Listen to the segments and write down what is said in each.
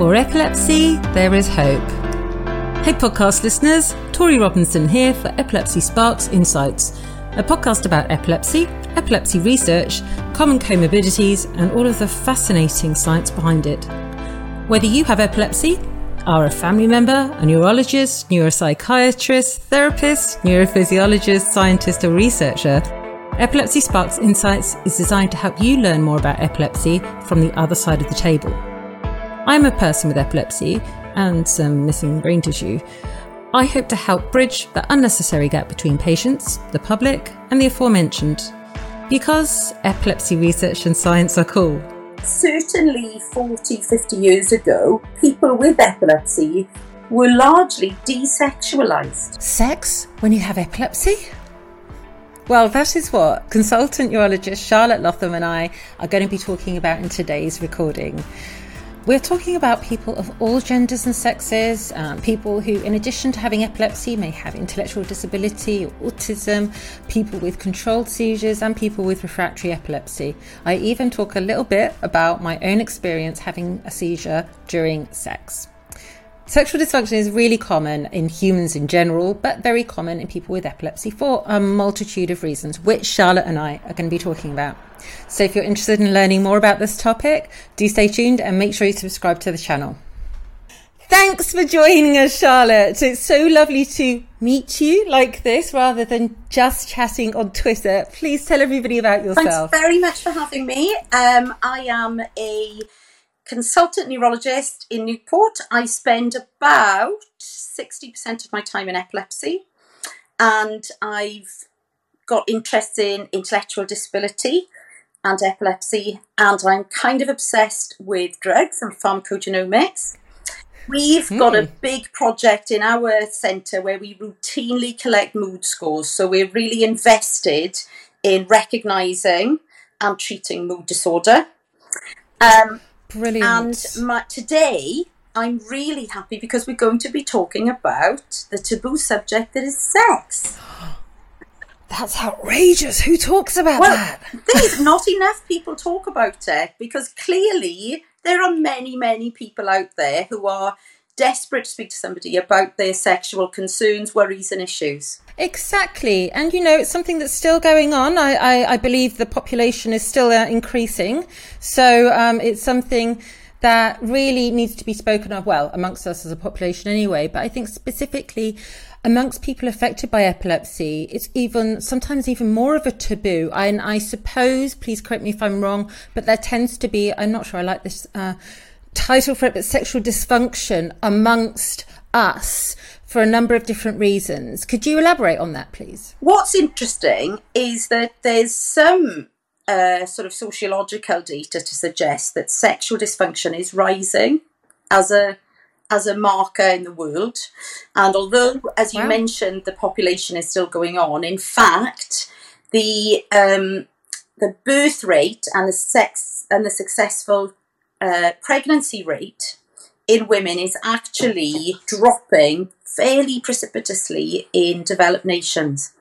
For epilepsy, there is hope. Hey, podcast listeners, Tori Robinson here for Epilepsy Sparks Insights, a podcast about epilepsy, epilepsy research, common comorbidities, and all of the fascinating science behind it. Whether you have epilepsy, are a family member, a neurologist, neuropsychiatrist, therapist, neurophysiologist, scientist, or researcher, Epilepsy Sparks Insights is designed to help you learn more about epilepsy from the other side of the table. I'm a person with epilepsy and some missing brain tissue. I hope to help bridge the unnecessary gap between patients, the public, and the aforementioned. Because epilepsy research and science are cool. Certainly 40, 50 years ago, people with epilepsy were largely desexualized. Sex when you have epilepsy? Well, that is what consultant neurologist Charlotte Lawthom and I are going to be talking about in today's recording. We're talking about people of all genders and sexes, um, people who, in addition to having epilepsy, may have intellectual disability or autism, people with controlled seizures, and people with refractory epilepsy. I even talk a little bit about my own experience having a seizure during sex. Sexual dysfunction is really common in humans in general, but very common in people with epilepsy for a multitude of reasons, which Charlotte and I are going to be talking about. So if you're interested in learning more about this topic, do stay tuned and make sure you subscribe to the channel. Thanks for joining us, Charlotte. It's so lovely to meet you like this rather than just chatting on Twitter. Please tell everybody about yourself. Thanks very much for having me. Um, I am a consultant neurologist in Newport. I spend about 60% of my time in epilepsy, and I've got interest in intellectual disability and epilepsy, and I'm kind of obsessed with drugs and pharmacogenomics. We've mm. got a big project in our centre where we routinely collect mood scores, so we're really invested in recognising and treating mood disorder. Um, Brilliant. And my, today, I'm really happy because we're going to be talking about the taboo subject that is sex. That's outrageous. Who talks about well, that? there's not enough people talk about it because clearly there are many, many people out there who are desperate to speak to somebody about their sexual concerns, worries, and issues. Exactly. And, you know, it's something that's still going on. I, I, I believe the population is still uh, increasing. So um, it's something that really needs to be spoken of, well, amongst us as a population anyway. But I think specifically amongst people affected by epilepsy, it's even sometimes even more of a taboo. And I suppose, please correct me if I'm wrong, but there tends to be, I'm not sure I like this. Uh, title for it, but sexual dysfunction amongst us for a number of different reasons. Could you elaborate on that, please? What's interesting is that there's some uh, sort of sociological data to suggest that sexual dysfunction is rising as a as a marker in the world. And although, as you wow. mentioned, the population is still going on, in fact, the um, the birth rate and the sex and the successful uh, pregnancy rate in women is actually dropping fairly precipitously in developed nations.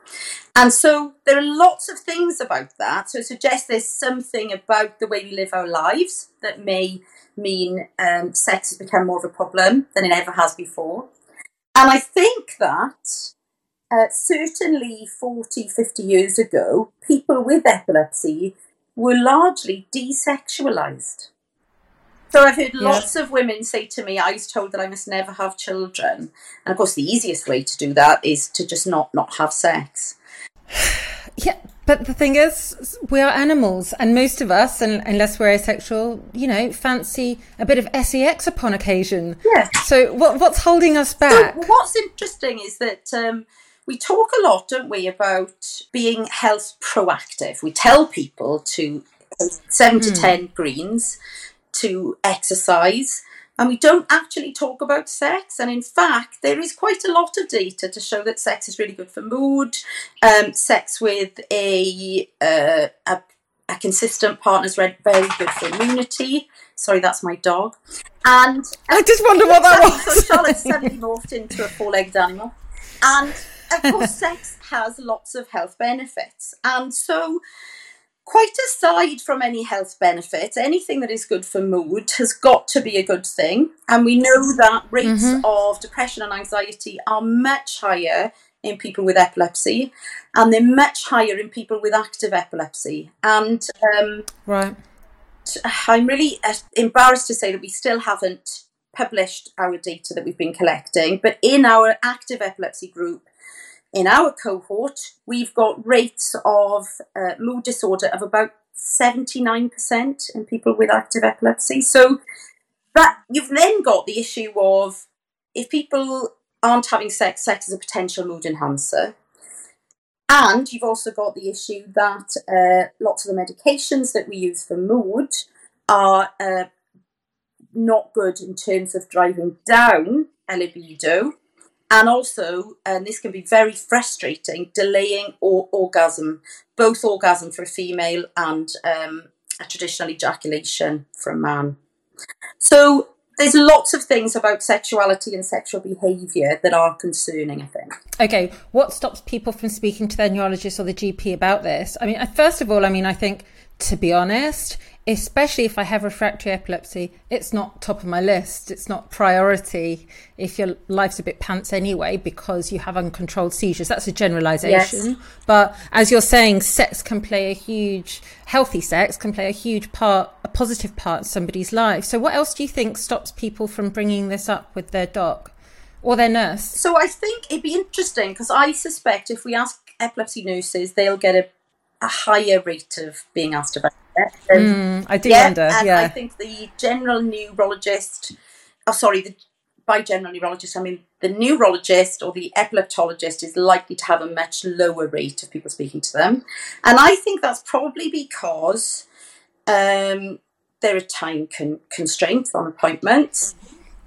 And so there are lots of things about that. So it suggests there's something about the way we live our lives that may mean um, sex has become more of a problem than it ever has before. And I think that uh, certainly 40, 50 years ago, people with epilepsy were largely desexualized. So I've heard lots of women say to me, I was told that I must never have children. And of course the easiest way to do that is to just not not have sex. Yeah, but the thing is, we are animals, and most of us, and, unless we're asexual, you know, fancy a bit of sex upon occasion. Yeah. So, what, what's holding us back? So what's interesting is that um, we talk a lot, don't we, about being health proactive. We tell people to seven to hmm. ten greens to exercise and we don't actually talk about sex. And in fact, there is quite a lot of data to show that sex is really good for mood. Um, sex with a, uh, a, a consistent partner is very good for immunity. Sorry, that's my dog. And I just wonder what that was. So Charlotte suddenly morphed into a four-legged animal, and of course, sex has lots of health benefits, and so quite aside from any health benefits, anything that is good for mood has got to be a good thing. And we know that rates mm-hmm. of depression and anxiety are much higher in people with epilepsy, and they're much higher in people with active epilepsy. And um, right, I'm really uh, embarrassed to say that we still haven't published our data that we've been collecting, but in our active epilepsy group, in our cohort, we've got rates of uh, mood disorder of about 79% in people with active epilepsy. So that you've then got the issue of if people aren't having sex, sex is a potential mood enhancer. And you've also got the issue that uh, lots of the medications that we use for mood are uh, not good in terms of driving down libido. And also, and this can be very frustrating, delaying or orgasm, both orgasm for a female and um, a traditional ejaculation for a man. So there's lots of things about sexuality and sexual behaviour that are concerning, I think. Okay, what stops people from speaking to their neurologist or the GP about this? I mean, first of all, I mean, I think, to be honest, especially if I have refractory epilepsy, it's not top of my list. It's not priority if your life's a bit pants anyway because you have uncontrolled seizures. That's a generalization. Yes. But as you're saying, sex can play a huge, healthy sex can play a huge part, a positive part in somebody's life. So, what else do you think stops people from bringing this up with their doc? Or their nurse? So I think it'd be interesting because I suspect if we ask epilepsy nurses, they'll get a, a higher rate of being asked about Mm, I do yeah, wonder. And yeah. I think the general neurologist, oh, sorry, the, by general neurologist, I mean the neurologist or the epileptologist is likely to have a much lower rate of people speaking to them. And I think that's probably because um, there are time con- constraints on appointments.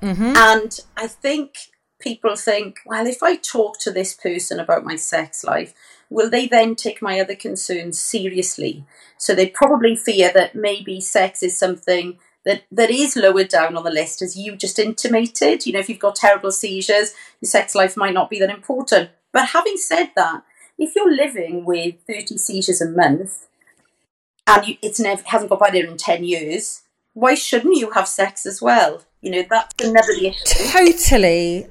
Mm-hmm. And I think people think, well, if I talk to this person about my sex life, will they then take my other concerns seriously? So they probably fear that maybe sex is something that, that is lowered down on the list, as you just intimated. You know, if you've got terrible seizures, your sex life might not be that important. But having said that, if you're living with 30 seizures a month and you, it's never hasn't got by there in 10 years, why shouldn't you have sex as well? You know, that's another issue. Totally.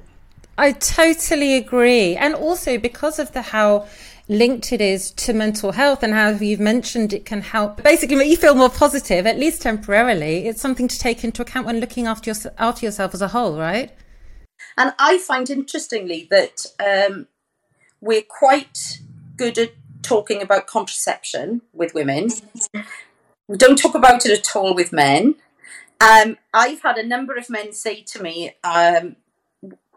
I totally agree. And also because of the how linked it is to mental health and how you've mentioned it can help basically make you feel more positive, at least temporarily. It's something to take into account when looking after, your, after yourself as a whole, right? And I find interestingly that um, we're quite good at talking about contraception with women. We don't talk about it at all with men. Um, I've had a number of men say to me, um,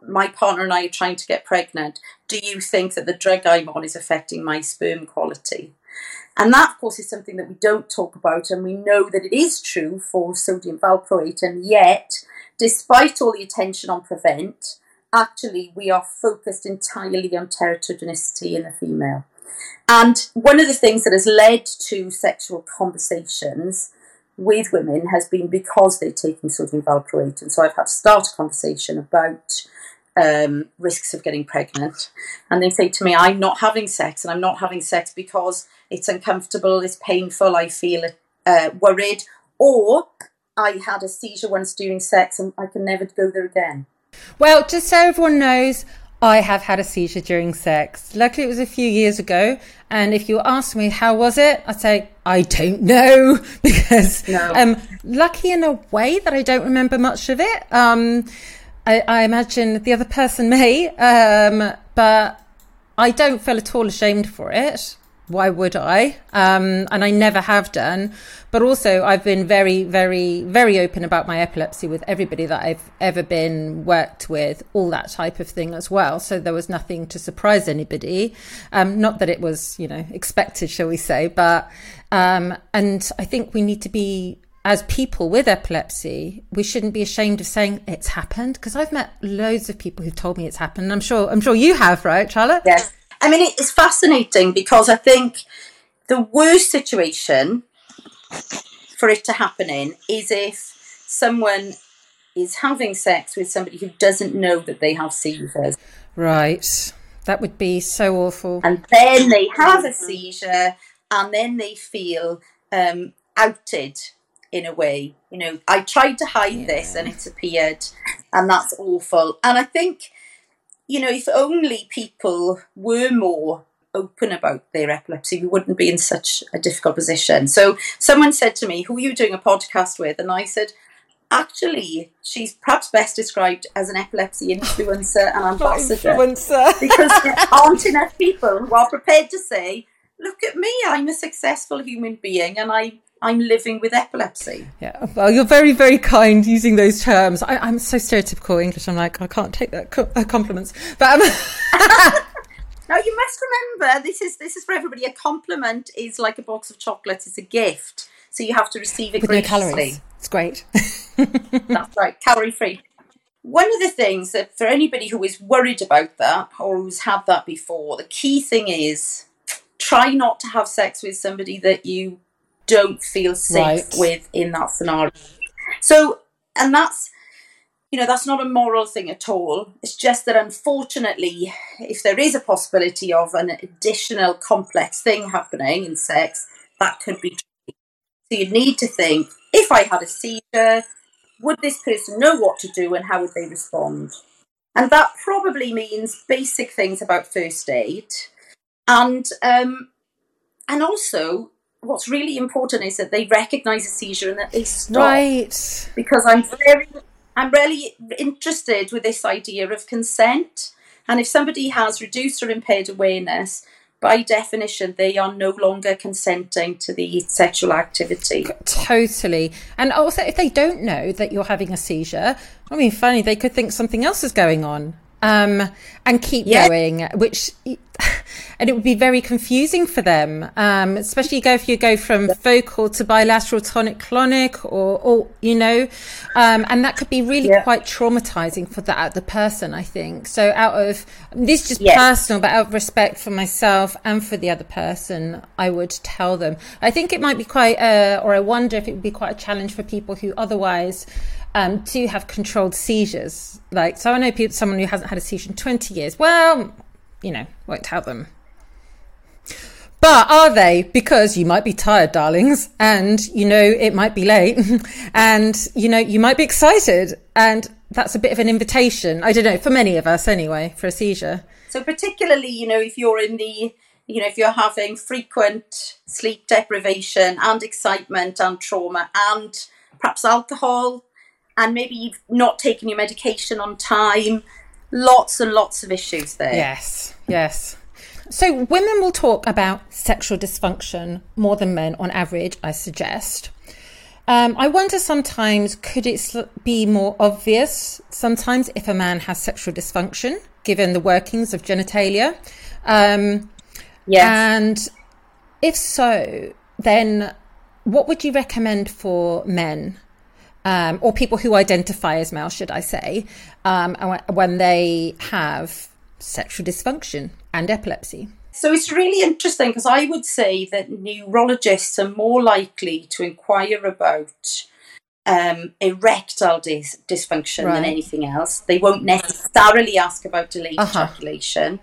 my partner and I are trying to get pregnant. Do you think that the drug I'm on is affecting my sperm quality? And that, of course, is something that we don't talk about, and we know that it is true for sodium valproate. And yet, despite all the attention on prevent, actually we are focused entirely on teratogenicity in the female. And one of the things that has led to sexual conversations with women has been because they're taking sodium valproate. And so I've had to start a conversation about um, risks of getting pregnant. And they say to me, I'm not having sex, and I'm not having sex because it's uncomfortable, it's painful, I feel uh, worried, or I had a seizure once during sex and I can never go there again. Well, just so everyone knows, I have had a seizure during sex. Luckily, it was a few years ago. And if you ask me, how was it? I'd say, I don't know, because no. I'm lucky in a way that I don't remember much of it. Um, I, I imagine the other person may, um, but I don't feel at all ashamed for it. Why would I? Um, and I never have done. But also, I've been very, very, very open about my epilepsy with everybody that I've ever been worked with, all that type of thing as well. So there was nothing to surprise anybody. Um, not that it was, you know, expected, shall we say, but um, and I think we need to be as people with epilepsy, we shouldn't be ashamed of saying it's happened because I've met loads of people who've told me it's happened. I'm sure I'm sure you have, right, Charlotte? Yes. I mean, it's fascinating because I think the worst situation for it to happen in is if someone is having sex with somebody who doesn't know that they have seizures. Right. That would be so awful. And then they have a seizure and then they feel um, outed in a way. You know, I tried to hide yeah. this and it appeared, and that's awful. And I think, you know, if only people were more open about their epilepsy, we wouldn't be in such a difficult position. So someone said to me, Who are you doing a podcast with? And I said, Actually, she's perhaps best described as an epilepsy influencer and ambassador. influencer. because there aren't enough people who are prepared to say, Look at me, I'm a successful human being and I I'm living with epilepsy. Yeah, well, you're very, very kind using those terms. I, am so stereotypical English. I'm like, I can't take that co- uh, compliments. But um... now you must remember, this is this is for everybody. A compliment is like a box of chocolates. It's a gift, so you have to receive it with graciously. no calories. It's great. That's right, calorie free. One of the things that for anybody who is worried about that or who's had that before, the key thing is try not to have sex with somebody that you don't feel safe right. with in that scenario. So, and that's, you know, that's not a moral thing at all. It's just that unfortunately, if there is a possibility of an additional complex thing happening in sex, that could be tricky. So you need to think if I had a seizure, would this person know what to do and how would they respond? And that probably means basic things about first aid. And um, and also what's really important is that they recognise a seizure and that they stop. Right. Because I'm very, I'm really interested with this idea of consent. And if somebody has reduced or impaired awareness, by definition, they are no longer consenting to the sexual activity. Totally. And also, if they don't know that you're having a seizure, I mean, funny, they could think something else is going on um, and keep yeah. going, which and it would be very confusing for them, um, especially if you go from focal to bilateral tonic clonic, or, or you know, um, and that could be really yeah. quite traumatizing for the the person. I think so. Out of this, is just yes. personal, but out of respect for myself and for the other person, I would tell them. I think it might be quite, uh, or I wonder if it would be quite a challenge for people who otherwise um, do have controlled seizures. Like, so I know people, someone who hasn't had a seizure in 20 years. Well, you know, won't tell them. But are they? Because you might be tired, darlings, and you know it might be late, and you know you might be excited, and that's a bit of an invitation. I don't know for many of us anyway for a seizure. So particularly, you know, if you're in the, you know, if you're having frequent sleep deprivation and excitement and trauma and perhaps alcohol, and maybe you've not taken your medication on time, lots and lots of issues there. Yes, yes. So women will talk about sexual dysfunction more than men on average, I suggest. Um, I wonder sometimes could it be more obvious sometimes if a man has sexual dysfunction, given the workings of genitalia? Um, yes. And if so, then what would you recommend for men um, or people who identify as male, should I say, um, when they have sexual dysfunction and epilepsy. So it's really interesting because I would say that neurologists are more likely to inquire about um, erectile dis- dysfunction right. than anything else. They won't necessarily ask about delayed uh-huh. ejaculation.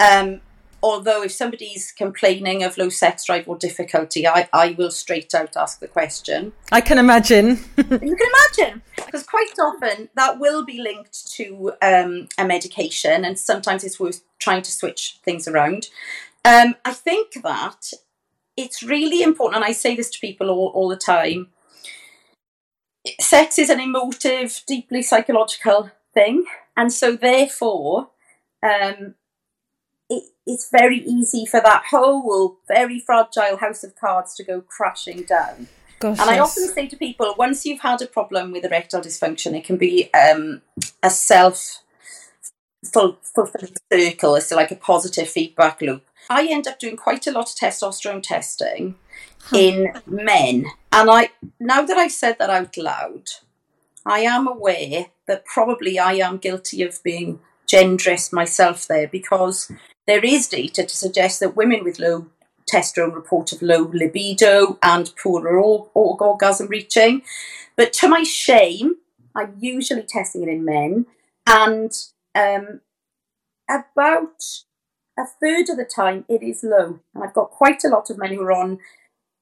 Um, although if somebody's complaining of low sex drive or difficulty, I, I will straight out ask the question. I can imagine. you can imagine. Because quite often that will be linked to um, a medication, and sometimes it's worth trying to switch things around. Um, I think that it's really important, and I say this to people all, all the time sex is an emotive, deeply psychological thing, and so therefore, um, it's very easy for that whole very fragile house of cards to go crashing down. Gosh, and I often say to people, once you've had a problem with erectile dysfunction, it can be um, a self fulfilling circle. It's like a positive feedback loop. I end up doing quite a lot of testosterone testing in men, and I now that I've said that out loud, I am aware that probably I am guilty of being genderist myself there because there is data to suggest that women with low testosterone report of low libido and poorer orgasm reaching. But to my shame, I'm usually testing it in men, and um, about a third of the time it is low. And I've got quite a lot of men who are on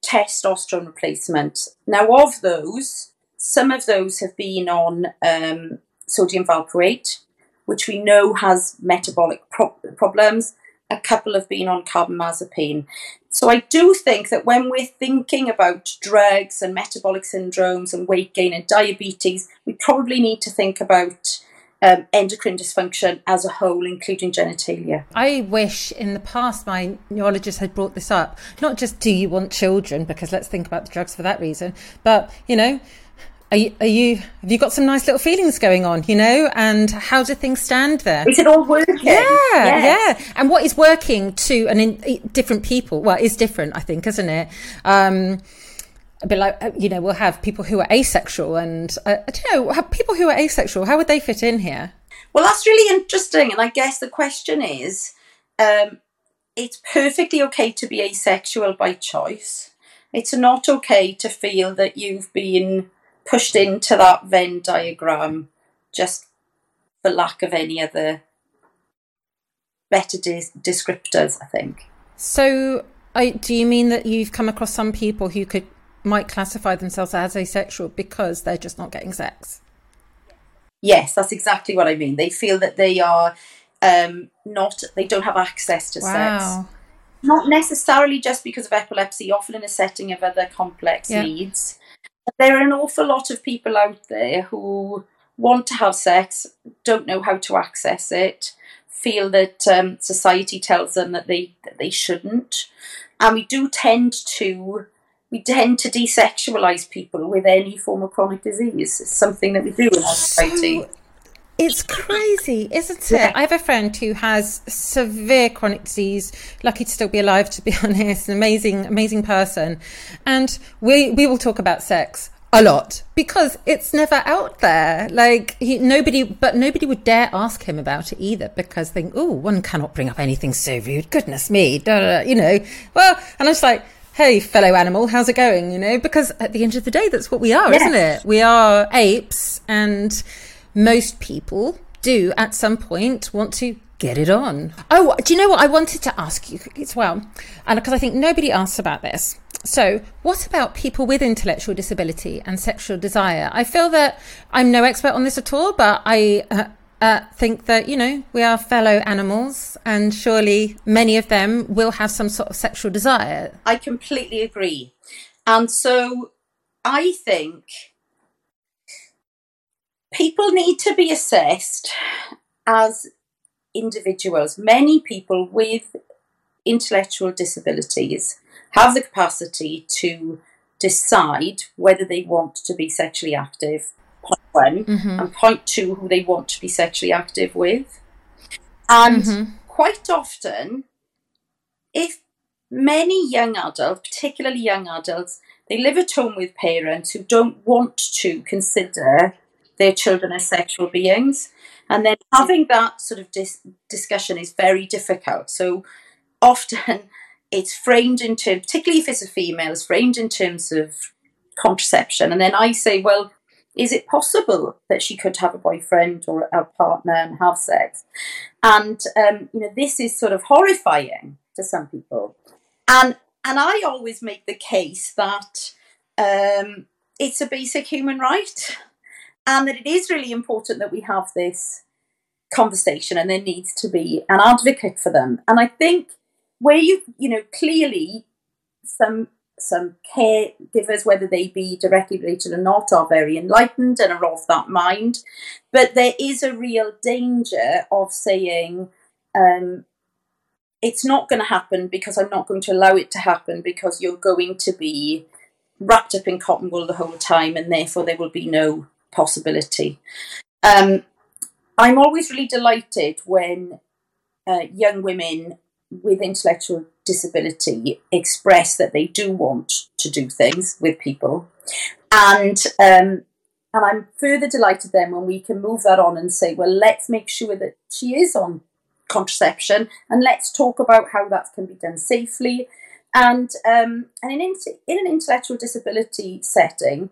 testosterone replacement. Now, of those, some of those have been on um, sodium valproate, which we know has metabolic pro- problems. A couple have been on carbamazepine. So I do think that when we're thinking about drugs and metabolic syndromes and weight gain and diabetes, we probably need to think about um, endocrine dysfunction as a whole, including genitalia. I wish in the past my neurologist had brought this up. Not just do you want children, because let's think about the drugs for that reason, but you know, are you, are you, have you got some nice little feelings going on, you know, and how do things stand there? Is it all working? Yeah, yes. yeah. And what is working to and in different people? Well, is different, I think, isn't it? Um, a bit like you know we'll have people who are asexual and uh, I don't know people who are asexual how would they fit in here well that's really interesting and I guess the question is um, it's perfectly okay to be asexual by choice it's not okay to feel that you've been pushed into that Venn diagram just for lack of any other better de- descriptors I think so I, do you mean that you've come across some people who could might classify themselves as asexual because they're just not getting sex. Yes, that's exactly what I mean. They feel that they are um, not, they don't have access to wow. sex. Not necessarily just because of epilepsy, often in a setting of other complex yeah. needs. There are an awful lot of people out there who want to have sex, don't know how to access it, feel that um, society tells them that they that they shouldn't, and we do tend to we tend to desexualize people with any form of chronic disease. It's something that we do in our society. So, it's crazy, isn't it? Yeah. I have a friend who has severe chronic disease, lucky to still be alive, to be honest, an amazing, amazing person. And we, we will talk about sex a lot because it's never out there. Like he, nobody, but nobody would dare ask him about it either because think, oh, one cannot bring up anything so rude. Goodness me, da, da, da, you know. Well, and I was like, hey, fellow animal, how's it going? You know, because at the end of the day, that's what we are, yes. isn't it? We are apes, and most people do at some point want to get it on. Oh, do you know what I wanted to ask you as well? And because I think nobody asks about this. So, what about people with intellectual disability and sexual desire? I feel that I'm no expert on this at all, but I uh, uh, think that, you know, we are fellow animals and surely many of them will have some sort of sexual desire. I completely agree. And so I think people need to be assessed as individuals. Many people with intellectual disabilities have the capacity to decide whether they want to be sexually active one, mm-hmm. and point two who they want to be sexually active with. And mm-hmm. quite often, if many young adults, particularly young adults, they live at home with parents who don't want to consider their children as sexual beings. And then having that sort of dis- discussion is very difficult. So often it's framed in terms, particularly if it's a female, it's framed in terms of contraception. And then I say, well, is it possible that she could have a boyfriend or a partner and have sex? And um, you know, this is sort of horrifying to some people. And and I always make the case that um, it's a basic human right, and that it is really important that we have this conversation, and there needs to be an advocate for them. And I think where you you know clearly some some caregivers, whether they be directly related or not, are very enlightened and are of that mind. But there is a real danger of saying, um, it's not going to happen because I'm not going to allow it to happen because you're going to be wrapped up in cotton wool the whole time and therefore there will be no possibility. Um, I'm always really delighted when uh, young women with intellectual disability express that they do want to do things with people. And um, and I'm further delighted then when we can move that on and say, well, let's make sure that she is on contraception and let's talk about how that can be done safely. And um, and in, in an intellectual disability setting,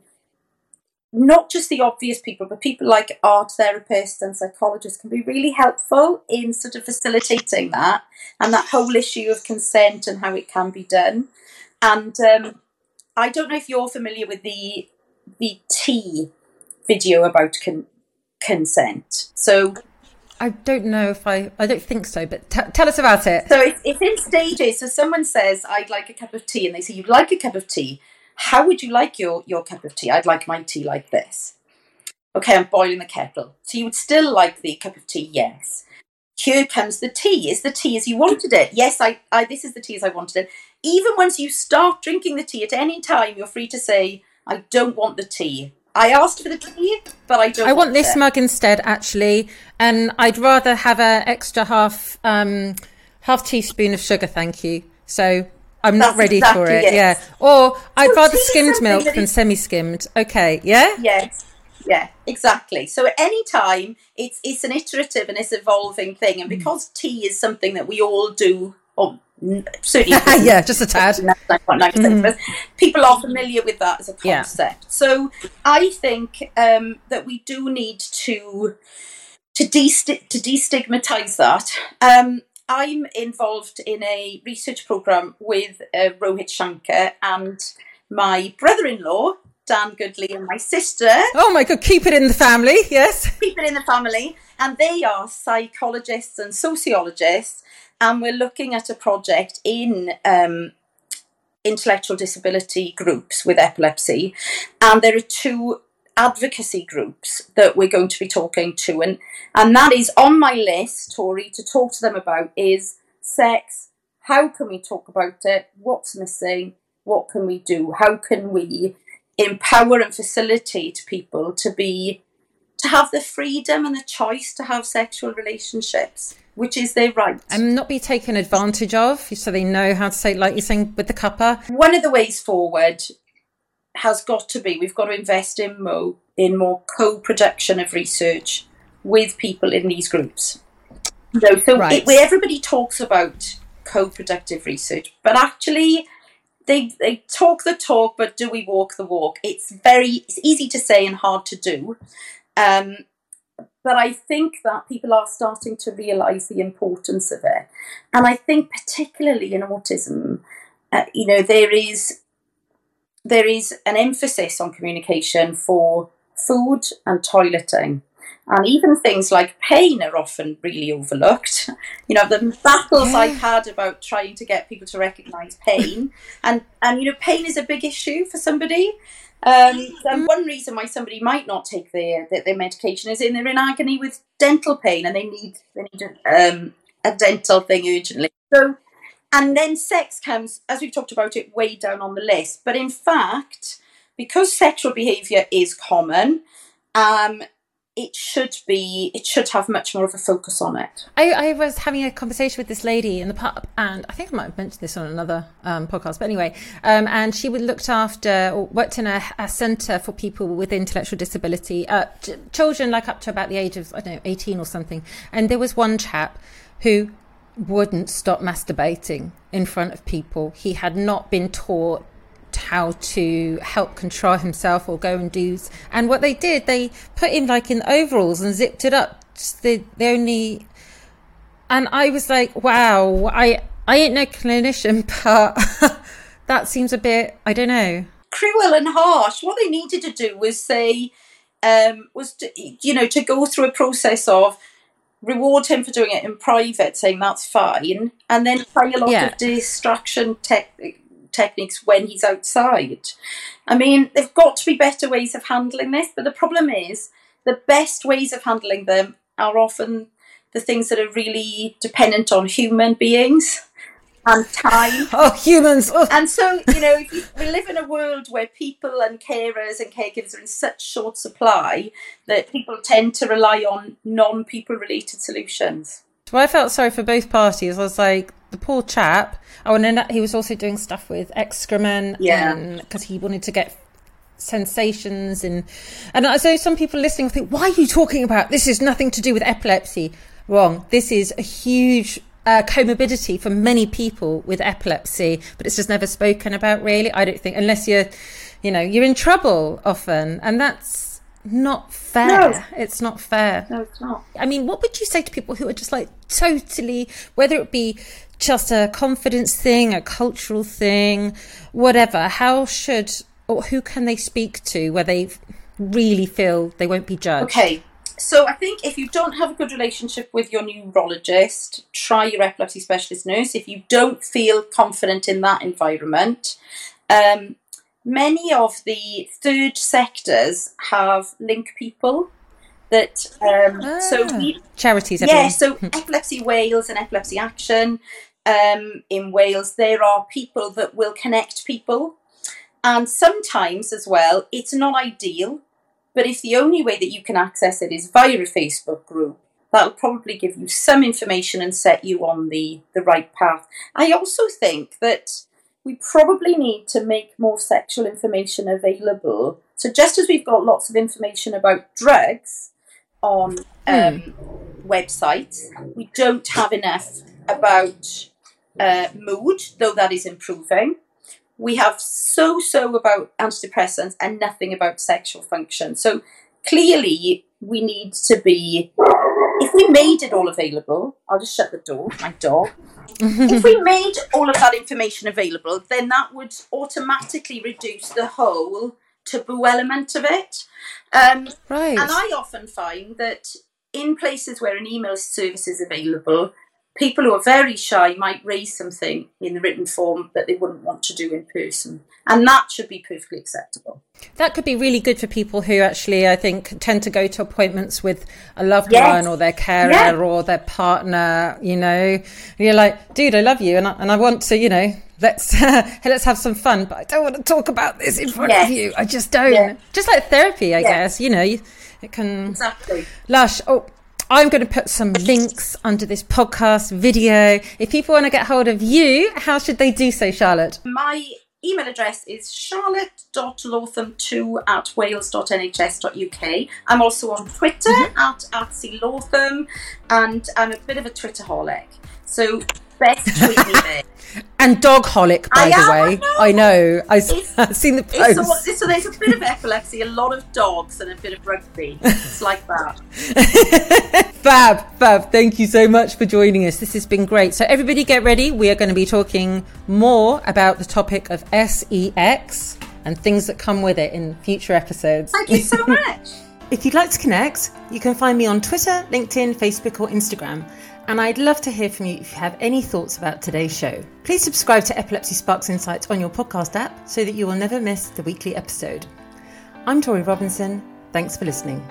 not just the obvious people, but people like art therapists and psychologists can be really helpful in sort of facilitating that and that whole issue of consent and how it can be done. And um, I don't know if you're familiar with the the tea video about con- consent. So I don't know if I, I don't think so, but t- tell us about it. So it's, it's in stages. So someone says, I'd like a cup of tea, and they say, You'd like a cup of tea. How would you like your, your cup of tea? I'd like my tea like this. Okay, I'm boiling the kettle. So you would still like the cup of tea? Yes. Here comes the tea. Is the tea as you wanted it? Yes, I, I this is the tea as I wanted it. Even once you start drinking the tea at any time, you're free to say, I don't want the tea. I asked for the tea, but I don't. I want, want this it. mug instead, actually, and I'd rather have an extra half um, half teaspoon of sugar, thank you. So I'm not ready exactly for it. it. Yeah, or I'd So rather skimmed milk than semi-skimmed. Okay, yeah. Yes. Yeah, exactly. So at any time, it's it's an iterative and it's evolving thing, and because tea is something that we all do, or certainly yeah, just a tad. 99.9% of us, people are familiar with that as a Yeah. concept. So I think um, that we do need to to de- to destigmatize that. Um, I'm involved in a research program with uh, Rohit Shankar and my brother-in-law Dan Goodley and my sister Oh my god, keep it in the family. Yes. Keep it in the family, and they are psychologists and sociologists, and we're looking at a project in um, intellectual disability groups with epilepsy, and there are two advocacy groups that we're going to be talking to, and and that is on my list, Tori, to talk to them about is sex. How can we talk about it? What's missing? What can we do? How can we empower and facilitate people to be to have the freedom and the choice to have sexual relationships, which is their right. And not be taken advantage of, so they know how to say, like you're saying with the cuppa. One of the ways forward has got to be we've got to invest in more in more co-production of research with people in these groups. Know, so Right. it, everybody talks about co-productive research, but actually they they talk the talk, but do we walk the walk? It's very it's easy to say and hard to do. Um, but I think that people are starting to realise the importance of it, and I think particularly in autism, uh, you know, there is there is an emphasis on communication for food and toileting. And even things like pain are often really overlooked. You know, the battles Yeah. I've had about trying to get people to recognise pain, and and you know, pain is a big issue for somebody. Um, and one reason why somebody might not take their, their their medication is in they're in agony with dental pain and they need they need a, um, a dental thing urgently. So and then sex comes, as we've talked about it, way down on the list. But in fact, because sexual behaviour is common, um, it should be it should have much more of a focus on it. I, I was having a conversation with this lady in the pub, and I think I might have mentioned this on another um, podcast, but anyway, um, and she looked after or worked in a, a centre for people with intellectual disability, uh, ch- children like up to about the age of I don't know eighteen or something. And there was one chap who wouldn't stop masturbating in front of people. He had not been taught how to help control himself or go and do and what they did they put him like in overalls and zipped it up the, the only and i was like wow i i ain't no clinician but that seems a bit i don't know Cruel and harsh. What they needed to do was say, um, was to, you know to go through a process of reward him for doing it in private, saying that's fine, and then try a lot Yeah. of distraction tech techniques when he's outside. I mean, there've got to be better ways of handling this, but the problem is the best ways of handling them are often the things that are really dependent on human beings and time. oh humans oh. And so, you know, you, we live in a world where people and carers and caregivers are in such short supply that people tend to rely on non people related solutions. well i felt sorry for both parties i was like the poor chap oh and then he was also doing stuff with excrement Yeah. because he wanted to get sensations and and I so some people listening think why are you talking about this is nothing to do with epilepsy wrong this is a huge uh, comorbidity for many people with epilepsy but it's just never spoken about really i don't think unless you're you know, you're in trouble often. And that's not fair. No. It's not fair. No, it's not. I mean, what would you say to people who are just like totally, whether it be just a confidence thing, a cultural thing, whatever, how should or who can they speak to where they really feel they won't be judged? Okay. So I think if you don't have a good relationship with your neurologist, try your epilepsy specialist nurse. If you don't feel confident in that environment, um, many of the third sectors have link people that um, so Ah. we Charities, yeah so epilepsy wales and epilepsy action um, in wales there are people that will connect people and sometimes as well it's not ideal but if the only way that you can access it is via a facebook group that'll probably give you some information and set you on the the right path i also think that we probably need to make more sexual information available so just as we've got lots of information about drugs on um, websites. We don't have enough about uh, mood, though that is improving. We have so so about antidepressants and nothing about sexual function. So clearly, we need to be. If we made it all available, I'll just shut the door. My dog. if we made all of that information available, then that would automatically reduce the whole taboo element of it. Um, Right. and I often find that in places where an email service is available, people who are very shy might raise something in the written form that they wouldn't want to do in person. And that should be perfectly acceptable. That could be really good for people who actually, I think, tend to go to appointments with a loved Yes. one or their carer or their partner. You know, and you're like, dude, I love you, and I, and I want to, you know, let's let's have some fun, but I don't want to talk about this in front Yes. of you. I just don't. Just like therapy, I guess. You know, it can. Exactly. Lush. Oh, I'm going to put some links under this podcast video. If people want to get hold of you, how should they do so, Charlotte? My email address is charlotte.lawthom2 at wales.nhs.uk. I'm also on Twitter mm-hmm. at, at clawthom and I'm a bit of a Twitter Twitterholic. So best tweet me there. And Dogholic, by I the am, way. know. I know. I, It's- have seen the post. so, so there's a bit of epilepsy, a lot of dogs, and a bit of rugby. It's like that. Fab, Fab. Thank you so much for joining us. This has been great. So, everybody get ready. We are going to be talking more about the topic of SEX and things that come with it in future episodes. Thank you so much. If you'd like to connect, you can find me on Twitter, LinkedIn, Facebook, or Instagram. And I'd love to hear from you if you have any thoughts about today's show. Please subscribe to Epilepsy Sparks Insights on your podcast app so that you will never miss the weekly episode. I'm Tori Robinson. Thanks for listening.